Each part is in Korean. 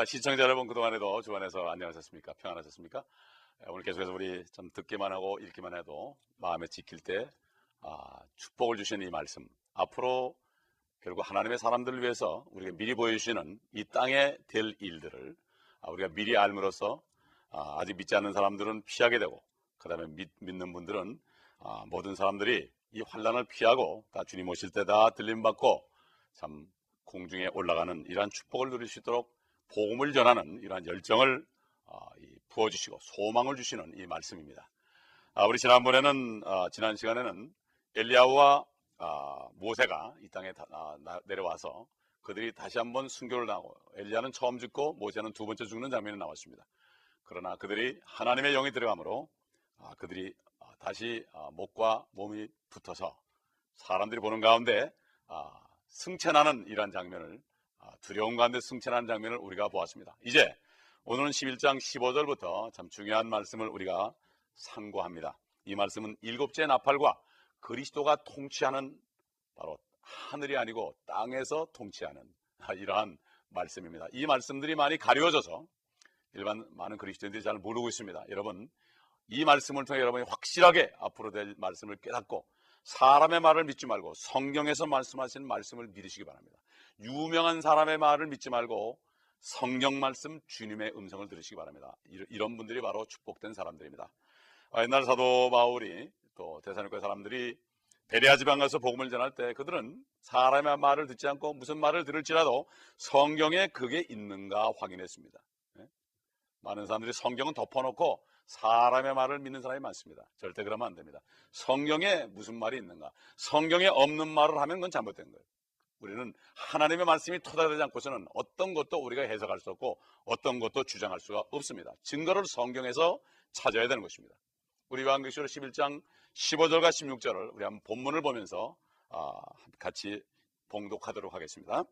아, 시청자 여러분 그동안에도 주안에서 안녕하셨습니까? 평안하셨습니까? 아, 오늘 계속해서 우리 좀 듣기만 하고 읽기만 해도 마음에 지킬 때 아, 축복을 주시는 이 말씀 앞으로 결국 하나님의 사람들을 위해서 우리가 미리 보여주시는 이 땅에 될 일들을 아, 우리가 미리 알므로써 아, 직 믿지 않는 사람들은 피하게 되고 그 다음에 믿는 분들은 아, 모든 사람들이 이 환란을 피하고 다 주님 오실 때 다 들림받고 참 공중에 올라가는 이러한 축복을 누릴 수 있도록 복음을 전하는 이러한 열정을 어, 부어주시고 소망을 주시는 이 말씀입니다. 아, 우리 지난번에는 어, 지난 시간에는 엘리야와 아, 모세가 이 땅에 내려와서 그들이 다시 한번 순교를 나고 엘리야는 처음 죽고 모세는 두 번째 죽는 장면이 나왔습니다. 그러나 그들이 하나님의 영이 들어가므로 아, 그들이 다시 목과 몸이 붙어서 사람들이 보는 가운데 승천하는 이러한 장면을 아, 두려운 가운데 승천하는 장면을 우리가 보았습니다. 이제 오늘은 11장 15절부터 참 중요한 말씀을 우리가 상고합니다. 이 말씀은 일곱째 나팔과 그리스도가 통치하는 바로 하늘이 아니고 땅에서 통치하는 이러한 말씀입니다. 이 말씀들이 많이 가려워져서 일반 많은 그리스도인들이 잘 모르고 있습니다. 여러분 이 말씀을 통해 여러분이 확실하게 앞으로 될 말씀을 깨닫고 사람의 말을 믿지 말고 성경에서 말씀하신 말씀을 믿으시기 바랍니다. 유명한 사람의 말을 믿지 말고 성경 말씀 주님의 음성을 들으시기 바랍니다. 이런 분들이 바로 축복된 사람들입니다. 아, 옛날 사도 바울이 또 대사님과 사람들이 베레아 지방 가서 복음을 전할 때 그들은 사람의 말을 듣지 않고 무슨 말을 들을지라도 성경에 그게 있는가 확인했습니다. 네? 많은 사람들이 성경은 덮어놓고 사람의 말을 믿는 사람이 많습니다. 절대 그러면 안 됩니다. 성경에 무슨 말이 있는가? 성경에 없는 말을 하면 그건 잘못된 거예요. 우리는 하나님의 말씀이 토달되지 않고서는 어떤 것도 우리가 해석할 수 없고 어떤 것도 주장할 수가 없습니다. 증거를 성경에서 찾아야 되는 것입니다. 우리 요한계시록 11장 15절과 16절을 우리 한번 본문을 보면서 아, 같이 봉독하도록 하겠습니다.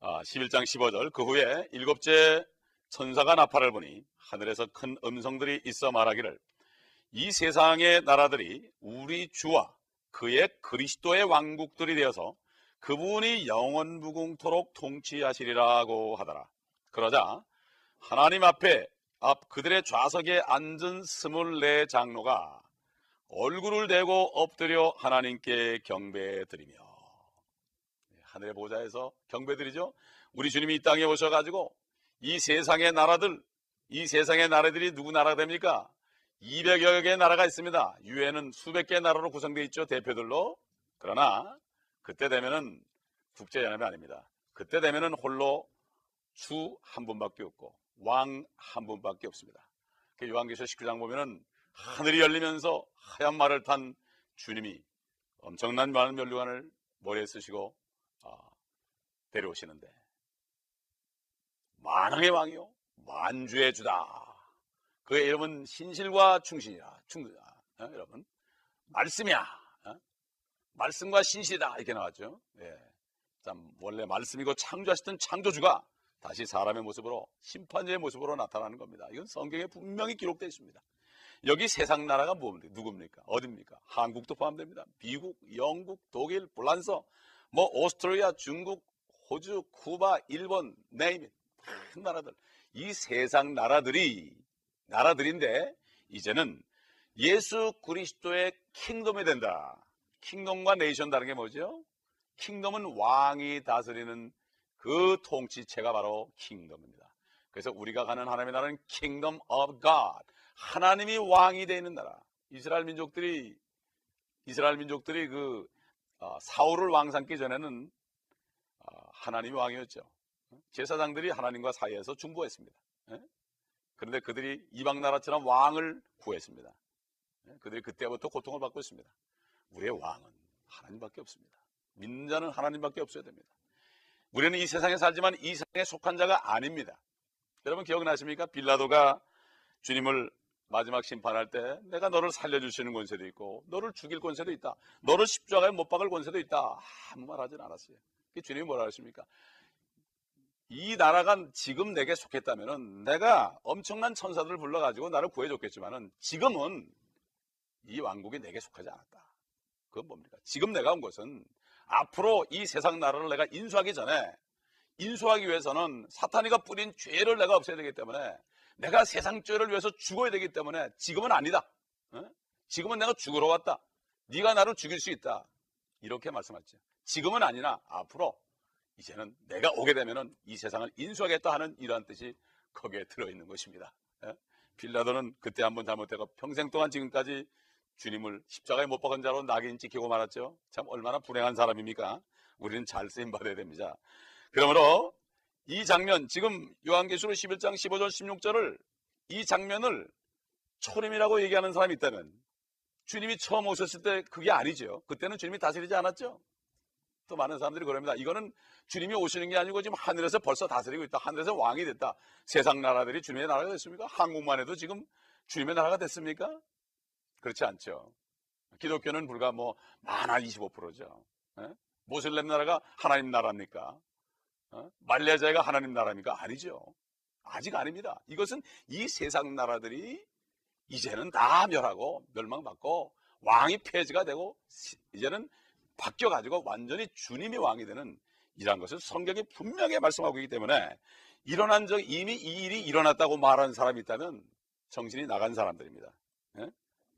11장 아, 15절 그 후에 일곱째 천사가 나팔을 보니 하늘에서 큰 음성들이 있어 말하기를 이 세상의 나라들이 우리 주와 그의 그리스도의 왕국들이 되어서 그분이 영원 무궁토록 통치하시리라고 하더라. 그러자 하나님 앞에 앞 그들의 좌석에 앉은 스물네 장로가 얼굴을 대고 엎드려 하나님께 경배드리며 하늘의 보좌에서 경배드리죠. 우리 주님이 이 땅에 오셔가지고 이 세상의 나라들, 이 세상의 나라들이 누구 나라가 됩니까? 200여 개의 나라가 있습니다. 유엔은 수백 개의 나라로 구성되어 있죠. 대표들로. 그러나 그때 되면은 국제연합이 아닙니다. 그때 되면은 홀로 주 한 분밖에 없고 왕 한 분밖에 없습니다. 그 요한계시록 19장 보면은 하늘이 열리면서 하얀 말을 탄 주님이 엄청난 많은 멸류관을 머리에 쓰시고 어, 데려오시는데 만왕의 왕이요 만주의 주다. 그의 이름은 신실과 충신이라 충분이다. 어? 여러분 말씀이야. 어? 말씀과 신실이다 이렇게 나왔죠. 예. 참 원래 말씀이고 창조하셨던 창조주가 다시 사람의 모습으로 심판자의 모습으로 나타나는 겁니다. 이건 성경에 분명히 기록되어 있습니다. 여기 세상 나라가 뭡니까? 누굽니까? 어딥니까? 한국도 포함됩니다. 미국, 영국, 독일, 불란서, 뭐 오스트리아, 중국, 호주, 쿠바, 일본, 네이밋 큰 나라들. 이 세상 나라들이 나라들인데 이제는 예수 그리스도의 킹덤이 된다. 킹덤과 네이션 다른 게 뭐죠? 킹덤은 왕이 다스리는 그 통치체가 바로 킹덤입니다. 그래서 우리가 가는 하나님의 나라는 킹덤 of God. 하나님이 왕이 되어 있는 나라. 이스라엘 민족들이 이스라엘 민족들이 그 어, 사울을 왕 삼기 전에는 어, 하나님이 왕이었죠. 제사장들이 하나님과 사이에서 중보했습니다. 예? 그런데 그들이 이방 나라처럼 왕을 구했습니다. 예? 그들이 그때부터 고통을 받고 있습니다. 우리의 왕은 하나님밖에 없습니다. 믿는 자는 하나님밖에 없어야 됩니다. 우리는 이 세상에 살지만 이 세상에 속한 자가 아닙니다. 여러분 기억나십니까? 빌라도가 주님을 마지막 심판할 때 내가 너를 살려주시는 권세도 있고 너를 죽일 권세도 있다. 너를 십자가에 못 박을 권세도 있다. 아무 말 하진 않았어요. 주님이 뭐라 하십니까? 이 나라가 지금 내게 속했다면 내가 엄청난 천사들을 불러가지고 나를 구해줬겠지만은 지금은 이 왕국이 내게 속하지 않았다. 그건 뭡니까? 지금 내가 온 것은 앞으로 이 세상 나라를 내가 인수하기 전에 인수하기 위해서는 사탄이가 뿌린 죄를 내가 없애야 되기 때문에 내가 세상 죄를 위해서 죽어야 되기 때문에 지금은 아니다. 어? 지금은 내가 죽으러 왔다. 네가 나를 죽일 수 있다. 이렇게 말씀하죠. 지금은 아니나 앞으로 이제는 내가 오게 되면은 이 세상을 인수하겠다 하는 이러한 뜻이 거기에 들어 있는 것입니다. 예? 빌라도는 그때 한번 잘못해가 평생 동안 지금까지 주님을 십자가에 못 박은 자로 낙인 찍히고 말았죠. 참 얼마나 불행한 사람입니까? 우리는 잘 쓰임 받아야 됩니다. 그러므로 이 장면 지금 요한계시록 11장 15절 16절을 이 장면을 초림이라고 얘기하는 사람이 있다면 주님이 처음 오셨을 때 그게 아니죠. 그때는 주님이 다스리지 않았죠. 또 많은 사람들이 그럽니다. 이거는 주님이 오시는 게 아니고 지금 하늘에서 벌써 다스리고 있다. 하늘에서 왕이 됐다. 세상 나라들이 주님의 나라가 됐습니까? 한국만 해도 지금 주님의 나라가 됐습니까? 그렇지 않죠. 기독교는 불과 뭐 만화 25%죠. 에? 모슬렘 나라가 하나님 나라입니까? 어? 말레이시아가 하나님 나라입니까? 아니죠. 아직 아닙니다. 이것은 이 세상 나라들이 이제는 다 멸하고 멸망받고 왕이 폐지가 되고 이제는 바뀌어 가지고 완전히 주님이 왕이 되는 이러한 것을 성경이 분명히 말씀하고 있기 때문에 일어난 적 이미 이 일이 일어났다고 말하는 사람이 있다면 정신이 나간 사람들입니다. 예?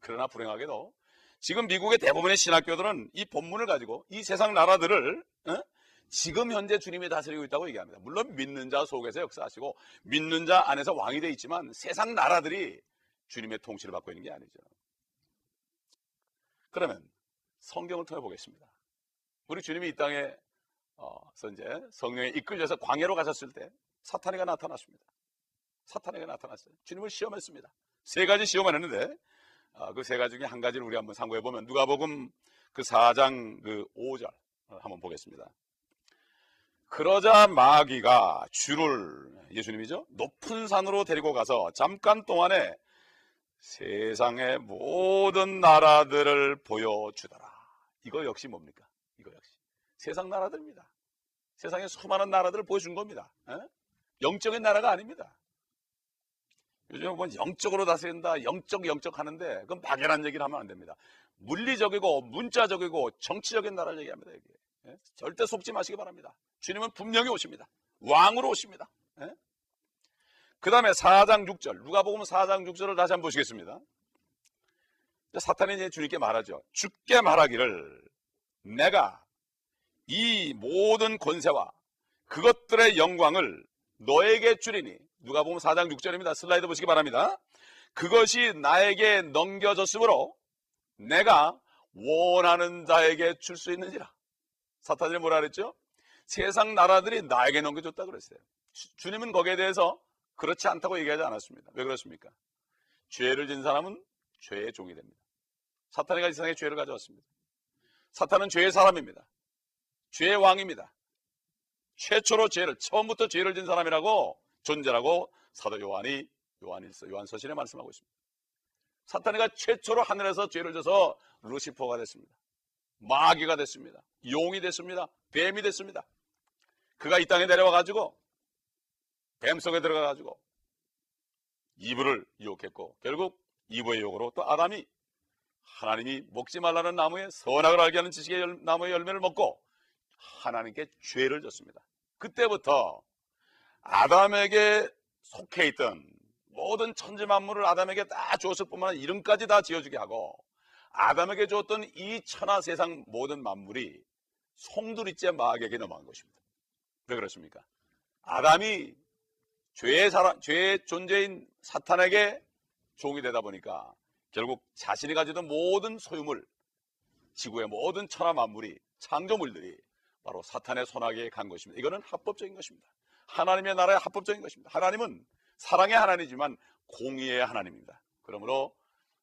그러나 불행하게도 지금 미국의 대부분의 신학교들은 이 본문을 가지고 이 세상 나라들을 예? 지금 현재 주님이 다스리고 있다고 얘기합니다. 물론 믿는 자 속에서 역사하시고 믿는 자 안에서 왕이 되어 있지만 세상 나라들이 주님의 통치를 받고 있는 게 아니죠. 그러면 성경을 통해 보겠습니다. 우리 주님이 이 땅에 어, 이제 성령에 이끌려서 광야로 가셨을 때 사탄이가 나타났습니다. 사탄이가 나타났어요. 주님을 시험했습니다. 세 가지 시험을 했는데 어, 그 세 가지 중에 한 가지를 우리 한번 상고해 보면 누가복음 그 4장 그 5절 한번 보겠습니다. 그러자 마귀가 주를 예수님이죠 높은 산으로 데리고 가서 잠깐 동안에 세상의 모든 나라들을 보여주더라. 이거 역시 뭡니까? 이거 역시 세상 나라들입니다. 세상의 수많은 나라들을 보여준 겁니다. 에? 영적인 나라가 아닙니다. 요즘에 보면 영적으로 다스린다, 영적 영적 하는데 그건 막연한 얘기를 하면 안 됩니다. 물리적이고 문자적이고 정치적인 나라를 얘기합니다. 여기. 예? 절대 속지 마시기 바랍니다. 주님은 분명히 오십니다. 왕으로 오십니다. 예? 그 다음에 4장 6절, 누가 보면 4장 6절을 다시 한번 보시겠습니다. 사탄이 이제 주님께 말하죠. 죽게 말하기를 내가 이 모든 권세와 그것들의 영광을 너에게 주리니 누가 보면 4장 6절입니다. 슬라이드 보시기 바랍니다. 그것이 나에게 넘겨졌으므로 내가 원하는 자에게 줄 수 있는지라. 사탄이 뭐라 그랬죠? 세상 나라들이 나에게 넘겨줬다 그랬어요. 주 님은 거기에 대해서 그렇지 않다고 얘기하지 않았습니다. 왜 그렇습니까? 죄를 진 사람은 죄의 종이 됩니다. 사탄이가 이 세상에 죄를 가져왔습니다. 사탄은 죄의 사람입니다. 죄의 왕입니다. 최초로 죄를 처음부터 죄를 진 사람이라고 존재라고 사도 요한이 요한일서 요한서신에 말씀하고 있습니다. 사탄이가 최초로 하늘에서 죄를 져서 루시퍼가 됐습니다. 마귀가 됐습니다. 용이 됐습니다. 뱀이 됐습니다. 그가 이 땅에 내려와 가지고 뱀 속에 들어가 가지고 이브를 유혹했고 결국 이브의 유혹으로 또 아담이 하나님이 먹지 말라는 나무에 선악을 알게 하는 지식의 나무의 열매를 먹고 하나님께 죄를 졌습니다. 그때부터 아담에게 속해 있던 모든 천지 만물을 아담에게 다 주었을 뿐만 아니라 이름까지 다 지어주게 하고 아담에게 주었던 이 천하 세상 모든 만물이 송두리째 마귀에게 넘어간 것입니다. 왜 그렇습니까? 아담이 죄의 사람, 죄의 존재인 사탄에게 종이 되다 보니까 결국 자신이 가지던 모든 소유물, 지구의 모든 천하 만물이 창조물들이 바로 사탄의 손아귀에 간 것입니다. 이거는 합법적인 것입니다. 하나님의 나라의 합법적인 것입니다. 하나님은 사랑의 하나님이지만 공의의 하나님입니다. 그러므로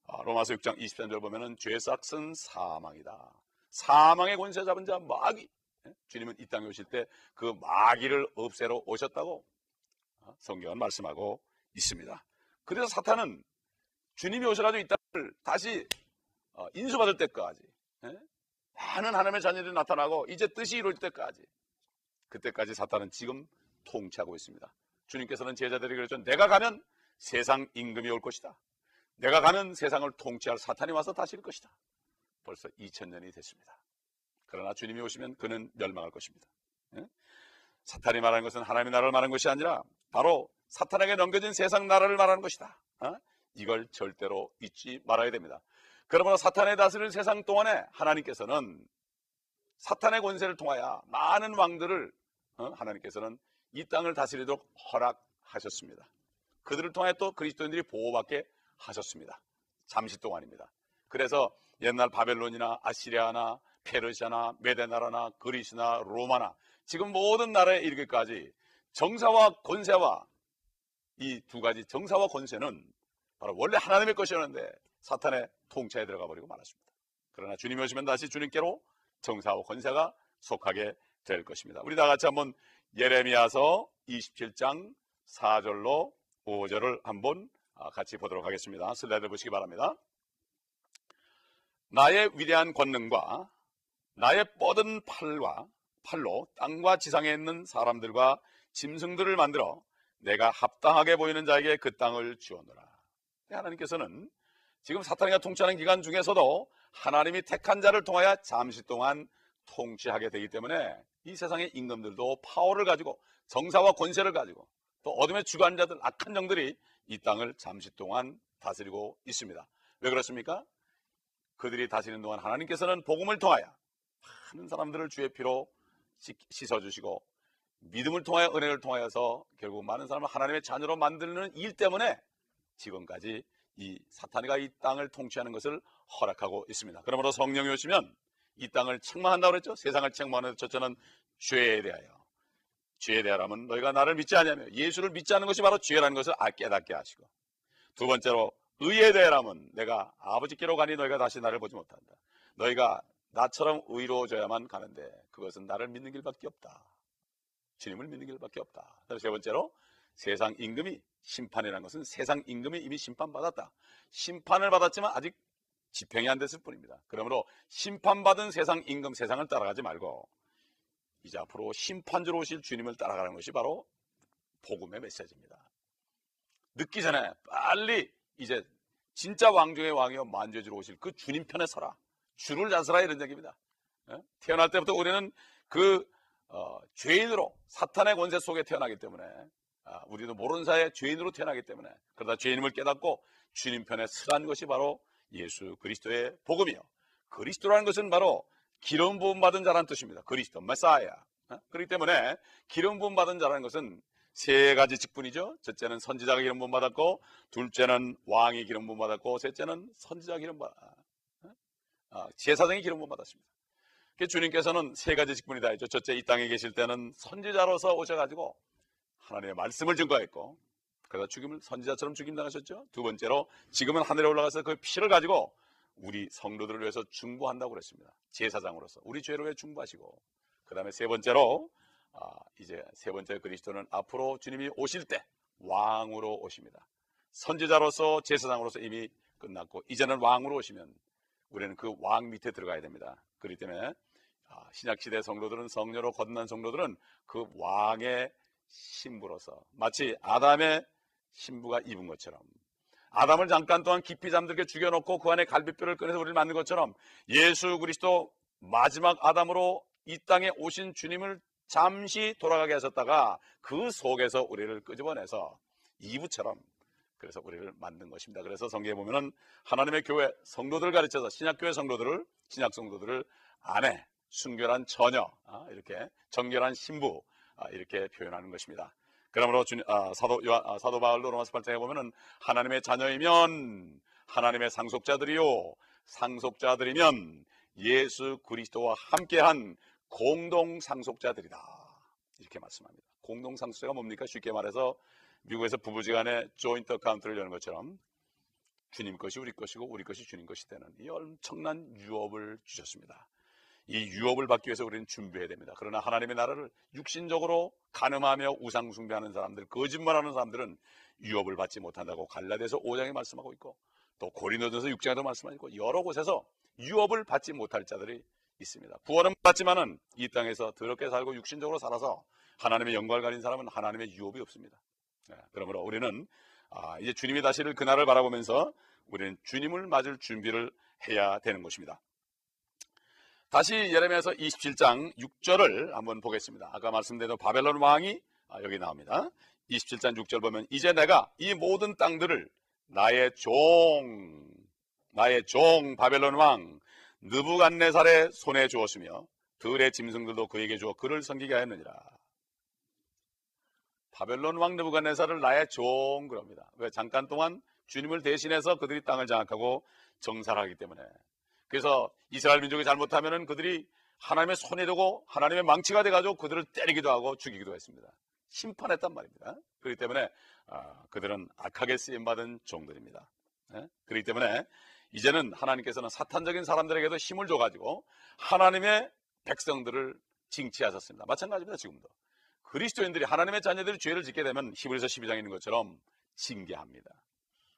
아, 로마서 6장 23절 보면은 죄 삭은 사망이다. 사망의 권세 잡은 자 마귀. 예? 주님은 이 땅에 오실 때 그 마귀를 없애러 오셨다고 아, 성경은 말씀하고 있습니다. 그래서 사탄은 주님이 오셔가지고 이 땅을 다시 어, 인수받을 때까지 예? 많은 하나님의 자녀들이 나타나고 이제 뜻이 이룰 때까지 그때까지 사탄은 지금 통치하고 있습니다. 주님께서는 제자들이 그랬죠. 내가 가면 세상 임금이 올 것이다. 내가 가면 세상을 통치할 사탄이 와서 다스릴 것이다. 벌써 2000년이 됐습니다. 그러나 주님이 오시면 그는 멸망할 것입니다. 예? 사탄이 말하는 것은 하나님의 나라를 말하는 것이 아니라 바로 사탄에게 넘겨진 세상 나라를 말하는 것이다. 어? 이걸 절대로 잊지 말아야 됩니다. 그러므로 사탄의 다스릴 세상 동안에 하나님께서는 사탄의 권세를 통하여 많은 왕들을 어? 하나님께서는 이 땅을 다스리도록 허락하셨습니다. 그들을 통해 또 그리스도인들이 보호받게 하셨습니다. 잠시 동안입니다. 그래서 옛날 바벨론이나 아시리아나 페르시아나 메데나라나 그리스나 로마나 지금 모든 나라에 이르기까지 정사와 권세와 이 두 가지 정사와 권세는 바로 원래 하나님의 것이었는데 사탄의 통치에 들어가 버리고 말았습니다. 그러나 주님이 오시면 다시 주님께로 정사와 권세가 속하게 될 것입니다. 우리 다 같이 한번 예레미야서 27장 4절로 5절을 한번 아, 같이 보도록 하겠습니다. 슬라이드 보시기 바랍니다. 나의 위대한 권능과 나의 뻗은 팔과 팔로 땅과 지상에 있는 사람들과 짐승들을 만들어 내가 합당하게 보이는 자에게 그 땅을 주었노라. 하나님께서는 지금 사탄이가 통치하는 기간 중에서도 하나님이 택한 자를 통하여 잠시 동안 통치하게 되기 때문에 이 세상의 임금들도 파워를 가지고 정사와 권세를 가지고 또 어둠의 주관자들 악한 영들이 이 땅을 잠시 동안 다스리고 있습니다. 왜 그렇습니까? 그들이 다스리는 동안 하나님께서는 복음을 통하여 많은 사람들을 주의 피로 씻어주시고 믿음을 통하여 은혜를 통하여서 결국 많은 사람을 하나님의 자녀로 만드는 일 때문에 지금까지 이 사탄이가 이 땅을 통치하는 것을 허락하고 있습니다. 그러므로 성령이 오시면 이 땅을 책망한다고 그랬죠. 세상을 책망하는 첫째는 죄에 대하여. 죄에 대하라면 너희가 나를 믿지 않냐며 예수를 믿지 않는 것이 바로 죄라는 것을 아, 깨닫게 하시고 두 번째로 의에 대하라면 내가 아버지께로 가니 너희가 다시 나를 보지 못한다. 너희가 나처럼 의로워져야만 가는데 그것은 나를 믿는 길밖에 없다. 주님을 믿는 길밖에 없다. 세 번째로 세상 임금이 심판이라는 것은 세상 임금이 이미 심판받았다. 심판을 받았지만 아직 집행이 안 됐을 뿐입니다. 그러므로 심판받은 세상 임금 세상을 따라가지 말고 이제 앞으로 심판주로 오실 주님을 따라가는 것이 바로 복음의 메시지입니다. 늦기 전에 빨리 이제 진짜 왕중의 왕이요 만주주로 오실 그 주님 편에 서라. 주를 다스라 이런 얘기입니다. 예? 태어날 때부터 우리는 그 어, 죄인으로 사탄의 권세 속에 태어나기 때문에 아, 우리도 모르는 사이에 죄인으로 태어나기 때문에 그러다 죄인임을 깨닫고 주님 편에 서란 것이 바로 예수 그리스도의 복음이요. 그리스도라는 것은 바로 기름 부음 받은 자라는 뜻입니다. 그리스도, 메사야. 어? 그렇기 때문에 기름 부음 받은 자라는 것은 세 가지 직분이죠. 첫째는 선지자가 기름 부음 받았고, 둘째는 왕이 기름 부음 받았고, 셋째는 선지자 기름 받, 어? 아, 제사장이 기름 부음 받았습니다. 주님께서는 세 가지 직분이다 했죠. 첫째 이 땅에 계실 때는 선지자로서 오셔가지고 하나님의 말씀을 증거했고, 그러다 죽임을 선지자처럼 죽임 당하셨죠. 두 번째로 지금은 하늘에 올라가서 그 피를 가지고 우리 성도들을 위해서 중보한다고 그랬습니다. 제사장으로서 우리 죄를 위해 중보하시고 그 다음에 세 번째로 아, 이제 세 번째 그리스도는 앞으로 주님이 오실 때 왕으로 오십니다. 선지자로서 제사장으로서 이미 끝났고 이제는 왕으로 오시면 우리는 그 왕 밑에 들어가야 됩니다. 그렇기 때문에 아, 신약 시대 성도들은 성녀로 거듭난 성도들은 그 왕의 신부로서 마치 아담의 신부가 입은 것처럼 아담을 잠깐 동안 깊이 잠들게 죽여놓고 그 안에 갈비뼈를 꺼내서 우리를 만든 것처럼 예수 그리스도 마지막 아담으로 이 땅에 오신 주님을 잠시 돌아가게 하셨다가 그 속에서 우리를 끄집어내서 이부처럼 그래서 우리를 만든 것입니다. 그래서 성경에 보면은 하나님의 교회 성도들을 가르쳐서 신약교회 성도들을 신약 성도들을 아내, 순결한 처녀 아, 이렇게 정결한 신부 아, 이렇게 표현하는 것입니다. 그러므로 주, 아, 사도, 아, 사도 바울도 로마서 8장에 보면은 하나님의 자녀이면 하나님의 상속자들이요 상속자들이면 예수 그리스도와 함께한 공동 상속자들이다 이렇게 말씀합니다. 공동 상속자가 뭡니까? 쉽게 말해서 미국에서 부부지간에 조인트 카운트를 여는 것처럼 주님 것이 우리 것이고 우리 것이 주님 것이 되는 이 엄청난 유업을 주셨습니다. 이 유업을 받기 위해서 우리는 준비해야 됩니다. 그러나 하나님의 나라를 육신적으로 가늠하며 우상 숭배하는 사람들, 거짓말하는 사람들은 유업을 받지 못한다고 갈라디아서 5장에 말씀하고 있고 또 고린도전서 6장에도 말씀하고 여러 곳에서 유업을 받지 못할 자들이 있습니다. 구원은 받지만은 이 땅에서 더럽게 살고 육신적으로 살아서 하나님의 영광을 가진 사람은 하나님의 유업이 없습니다. 네, 그러므로 우리는 아, 이제 주님이 다시를 그날을 바라보면서 우리는 주님을 맞을 준비를 해야 되는 것입니다. 다시 예레미야서 27장 6절을 한번 보겠습니다. 아까 말씀드린 바벨론 왕이 아, 여기 나옵니다. 27장 6절 보면 이제 내가 이 모든 땅들을 나의 종 나의 종 바벨론 왕 느부갓네살의 손에 주었으며 들의 짐승들도 그에게 주어 그를 섬기게 하였느니라. 바벨론 왕 느부갓네살을 나의 종 그럽니다. 왜 잠깐 동안 주님을 대신해서 그들이 땅을 장악하고 정살하기 때문에. 그래서 이스라엘 민족이 잘못하면은 그들이 하나님의 손에 두고 하나님의 망치가 돼가지고 그들을 때리기도 하고 죽이기도 했습니다. 심판했단 말입니다. 그렇기 때문에 아, 그들은 악하게 쓰임 받은 종들입니다. 네? 그렇기 때문에 이제는 하나님께서는 사탄적인 사람들에게도 힘을 줘가지고 하나님의 백성들을 징치하셨습니다. 마찬가지입니다. 지금도 그리스도인들이 하나님의 자녀들이 죄를 짓게 되면 히브리서 12장에 있는 것처럼 징계합니다.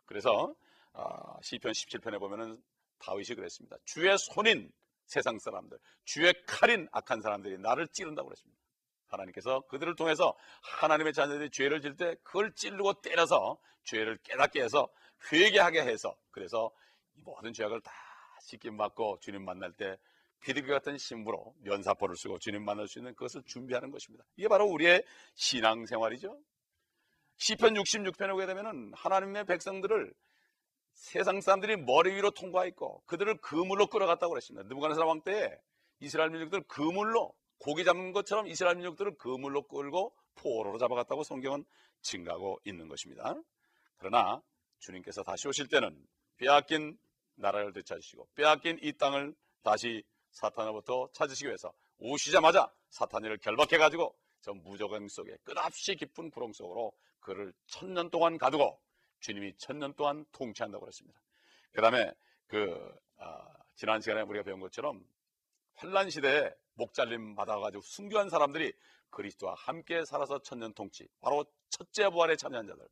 그래서 아, 시편 17편에 보면은 다윗이 그랬습니다. 주의 손인 세상 사람들, 주의 칼인 악한 사람들이 나를 찌른다고 그랬습니다. 하나님께서 그들을 통해서 하나님의 자녀들이 죄를 질 때 그걸 찌르고 때려서 죄를 깨닫게 해서 회개하게 해서 그래서 이 모든 죄악을 다 씻김 받고 주님 만날 때 비둘기 같은 신부로 면사포를 쓰고 주님 만날 수 있는 그것을 준비하는 것입니다. 이게 바로 우리의 신앙생활이죠. 시편 66편에 오게 되면은 하나님의 백성들을 세상 사람들이 머리 위로 통과했고 그들을 그물로 끌어갔다고 그랬습니다. 느부갓네살 왕 때에 이스라엘 민족들 그물로 고기 잡는 것처럼 이스라엘 민족들을 그물로 끌고 포로로 잡아갔다고 성경은 증가하고 있는 것입니다. 그러나 주님께서 다시 오실 때는 빼앗긴 나라를 되찾으시고 빼앗긴 이 땅을 다시 사탄으로부터 찾으시기 위해서 오시자마자 사탄이를 결박해 가지고 저 무적행 속에 끝없이 깊은 구렁 속으로 그를 천년 동안 가두고 주님이 천년 동안 통치한다고 그랬습니다. 그 다음에 그 아, 지난 시간에 우리가 배운 것처럼 환란 시대에 목 잘림 받아가지고 순교한 사람들이 그리스도와 함께 살아서 천년 통치 바로 첫째 부활에 참여한 자들.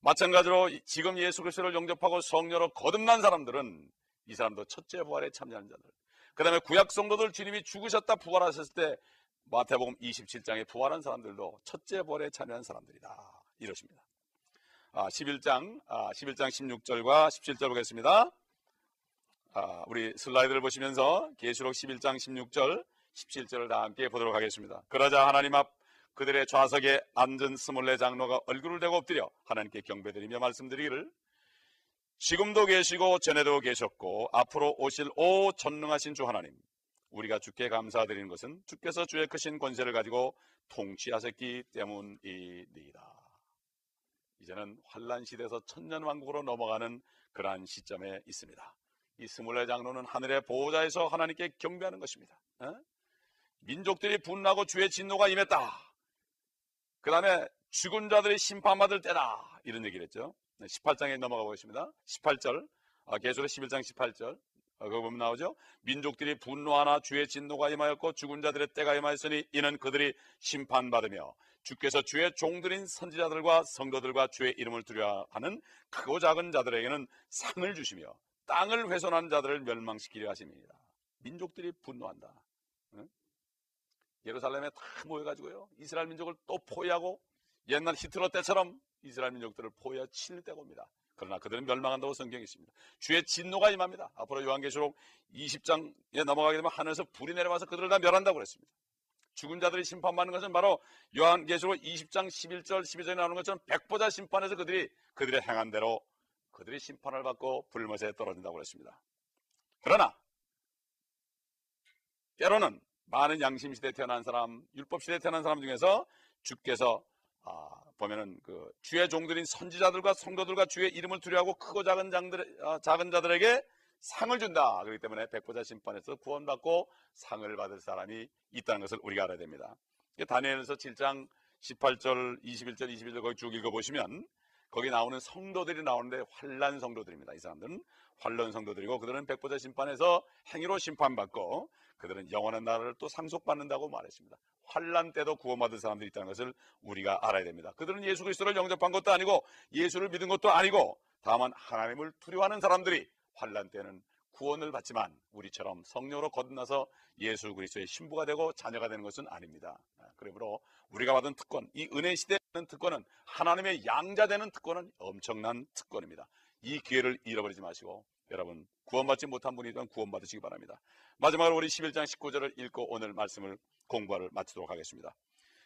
마찬가지로 지금 예수 그리스도를 영접하고 성녀로 거듭난 사람들은 이 사람도 첫째 부활에 참여한 자들. 그 다음에 구약 성도들 주님이 죽으셨다 부활하셨을 때 마태복음 27장에 부활한 사람들도 첫째 부활에 참여한 사람들이다. 이러십니다. 아, 11장 아, 11장 16절과 17절 보겠습니다 아, 우리 슬라이드를 보시면서 계시록 11장 16절 17절을 다 함께 보도록 하겠습니다. 그러자 하나님 앞 그들의 좌석에 앉은 스물네 장로가 얼굴을 대고 엎드려 하나님께 경배드리며 말씀드리기를 지금도 계시고 전에도 계셨고 앞으로 오실 오 전능하신 주 하나님 우리가 주께 감사드리는 것은 주께서 주의 크신 권세를 가지고 통치하셨기 때문이니이다. 이제는 환란 시대에서 천년 왕국으로 넘어가는 그러한 시점에 있습니다. 이 스물네 장로는 하늘의 보호자에서 하나님께 경배하는 것입니다. 어? 민족들이 분나고 주의 진노가 임했다. 그 다음에 죽은 자들이 심판받을 때다. 이런 얘기를 했죠. 18장에 넘어가 보겠습니다. 18절, 아, 계속해 11장 18절. 아, 그거 보면 나오죠. 민족들이 분노하나 주의 진노가 임하였고 죽은 자들의 때가 임하였으니 이는 그들이 심판받으며 주께서 주의 종들인 선지자들과 성도들과 주의 이름을 두려워하는 크고 작은 자들에게는 상을 주시며 땅을 훼손한 자들을 멸망시키려 하십니다. 민족들이 분노한다. 응? 예루살렘에 다 모여가지고요. 이스라엘 민족을 또 포위하고 옛날 히트러 때처럼 이스라엘 민족들을 포위하 칠 때가 옵니다. 그러나 그들은 멸망한다고 성경이 있습니다. 주의 진노가 임합니다. 앞으로 요한계시록 20장에 넘어가게 되면 하늘에서 불이 내려와서 그들을 다 멸한다고 그랬습니다. 죽은 자들이 심판받는 것은 바로 요한계시록 20장 11절 12절에 나오는 것처럼 백보자 심판에서 그들이 그들의 행한 대로 그들이 심판을 받고 불못에 떨어진다고 그랬습니다. 그러나 때로는 많은 양심 시대에 태어난 사람, 율법 시대에 태어난 사람 중에서 주께서 아, 보면은 그 주의 종들인 선지자들과 성도들과 주의 이름을 두려워하고 크고 작은 장들 아, 작은 자들에게 상을 준다. 그렇기 때문에 백보자 심판에서 구원받고 상을 받을 사람이 있다는 것을 우리가 알아야 됩니다. 다니엘서 7장 18절, 21절, 21절 거기 쭉 읽어보시면 거기 나오는 성도들이 나오는데 환란 성도들입니다. 이 사람들은 환란 성도들이고 그들은 백보자 심판에서 행위로 심판받고 그들은 영원한 나라를 또 상속받는다고 말했습니다. 환란 때도 구원받은 사람들이 있다는 것을 우리가 알아야 됩니다. 그들은 예수 그리스도를 영접한 것도 아니고 예수를 믿은 것도 아니고 다만 하나님을 두려워하는 사람들이 환란 때는 구원을 받지만 우리처럼 성령으로 거듭나서 예수 그리스도의 신부가 되고 자녀가 되는 것은 아닙니다. 아, 그러므로 우리가 받은 특권, 이 은혜 시대에 있는 특권은 하나님의 양자 되는 특권은 엄청난 특권입니다. 이 기회를 잃어버리지 마시고 여러분 구원받지 못한 분이든 구원받으시기 바랍니다. 마지막으로 우리 11장 19절을 읽고 오늘 말씀을 공부를 마치도록 하겠습니다.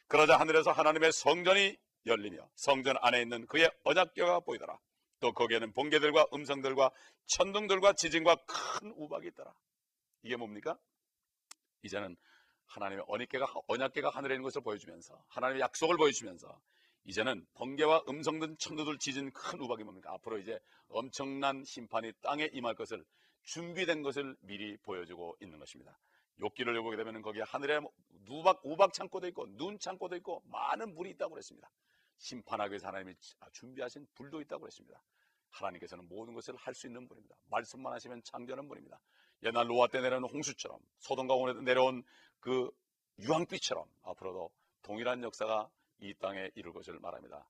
그러자 하늘에서 하나님의 성전이 열리며 성전 안에 있는 그의 언약궤가 보이더라. 또 거기에는 번개들과 음성들과 천둥들과 지진과 큰 우박이 있더라. 이게 뭡니까? 이제는 하나님의 언약궤가 언약궤가 하늘에 있는 것을 보여주면서 하나님의 약속을 보여주면서 이제는 번개와 음성 등 천도들 지진 큰 우박이 뭡니까? 앞으로 이제 엄청난 심판이 땅에 임할 것을 준비된 것을 미리 보여주고 있는 것입니다. 욕기를 보게 되면 거기에 하늘에 누박 우박 창고도 있고 눈 창고도 있고 많은 물이 있다고 그랬습니다. 심판하기 위해서 하나님이 준비하신 불도 있다고 그랬습니다. 하나님께서는 모든 것을 할 수 있는 분입니다. 말씀만 하시면 창조하는 분입니다. 옛날 노아 때 내려온 홍수처럼 소돔과 고모에 내려온 그 유황비처럼 앞으로도 동일한 역사가 이 땅에 이룰 것을 말합니다.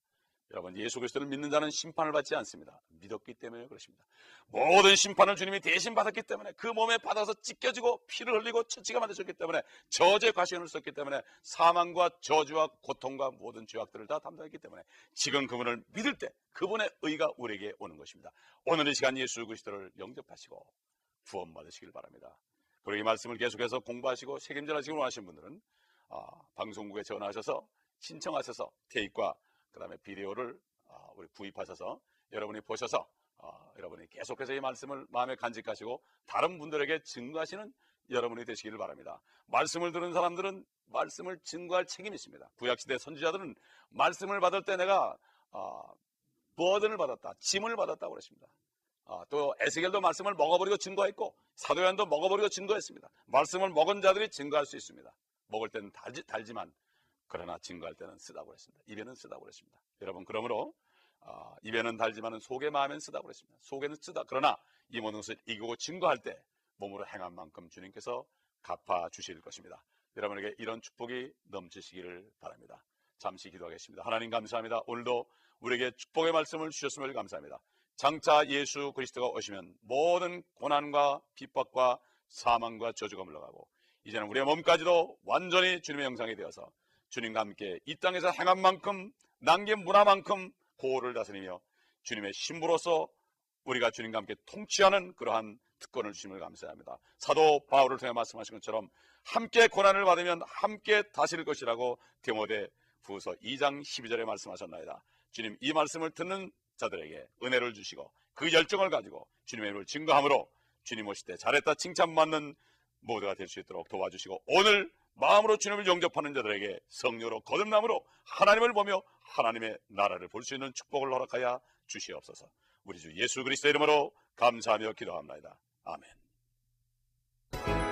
여러분 예수 그리스도를 믿는 자는 심판을 받지 않습니다. 믿었기 때문에 그렇습니다. 모든 심판을 주님이 대신 받았기 때문에 그 몸에 받아서 찢겨지고 피를 흘리고 처치가 만드셨기 때문에 저주의 과시을 썼기 때문에 사망과 저주와 고통과 모든 죄악들을 다 담당했기 때문에 지금 그분을 믿을 때 그분의 의가 우리에게 오는 것입니다. 오늘 이 시간 예수 그리스도를 영접하시고 구원 받으시길 바랍니다. 그리고 이 말씀을 계속해서 공부하시고 책임져하시기 원하시는 분들은 아, 방송국에 전화하셔서 신청하셔서 테이프와 그 다음에 비디오를 어, 우리 구입하셔서 여러분이 보셔서 어, 여러분이 계속해서 이 말씀을 마음에 간직하시고 다른 분들에게 증거하시는 여러분이 되시기를 바랍니다. 말씀을 들은 사람들은 말씀을 증거할 책임이 있습니다. 구약시대 선지자들은 말씀을 받을 때 내가 어, 버든을 받았다, 짐을 받았다고 그랬습니다. 어, 또 에스겔도 말씀을 먹어버리고 증거했고 사도연도 먹어버리고 증거했습니다. 말씀을 먹은 자들이 증거할 수 있습니다. 먹을 때는 달지, 달지만 그러나 증거할 때는 쓰다고 그랬습니다. 입에는 쓰다고 그랬습니다. 여러분 그러므로 어, 입에는 달지만 속의 마음엔 쓰다고 그랬습니다. 속에는 쓰다. 그러나 이 모든 것을 이기고 증거할 때 몸으로 행한 만큼 주님께서 갚아 주실 것입니다. 여러분에게 이런 축복이 넘치시기를 바랍니다. 잠시 기도하겠습니다. 하나님 감사합니다. 오늘도 우리에게 축복의 말씀을 주셨음을 감사합니다. 장차 예수 그리스도가 오시면 모든 고난과 핍박과 사망과 저주가 물러가고 이제는 우리의 몸까지도 완전히 주님의 영상이 되어서 주님과 함께 이 땅에서 행한 만큼 남긴 문화만큼 고호를 다스리며 주님의 신부로서 우리가 주님과 함께 통치하는 그러한 특권을 주심을 감사합니다. 사도 바울을 통해 말씀하신 것처럼 함께 고난을 받으면 함께 다스릴 것이라고 디모데 후서 2장 12절에 말씀하셨나이다. 주님 이 말씀을 듣는 자들에게 은혜를 주시고 그 열정을 가지고 주님의 이름을 증거함으로 주님 오실 때 잘했다 칭찬받는 모두가 될 수 있도록 도와주시고 오늘 마음으로 주님을 영접하는 자들에게 성녀로 거듭남으로 하나님을 보며 하나님의 나라를 볼 수 있는 축복을 허락하여 주시옵소서. 우리 주 예수 그리스도 이름으로 감사하며 기도합니다. 아멘.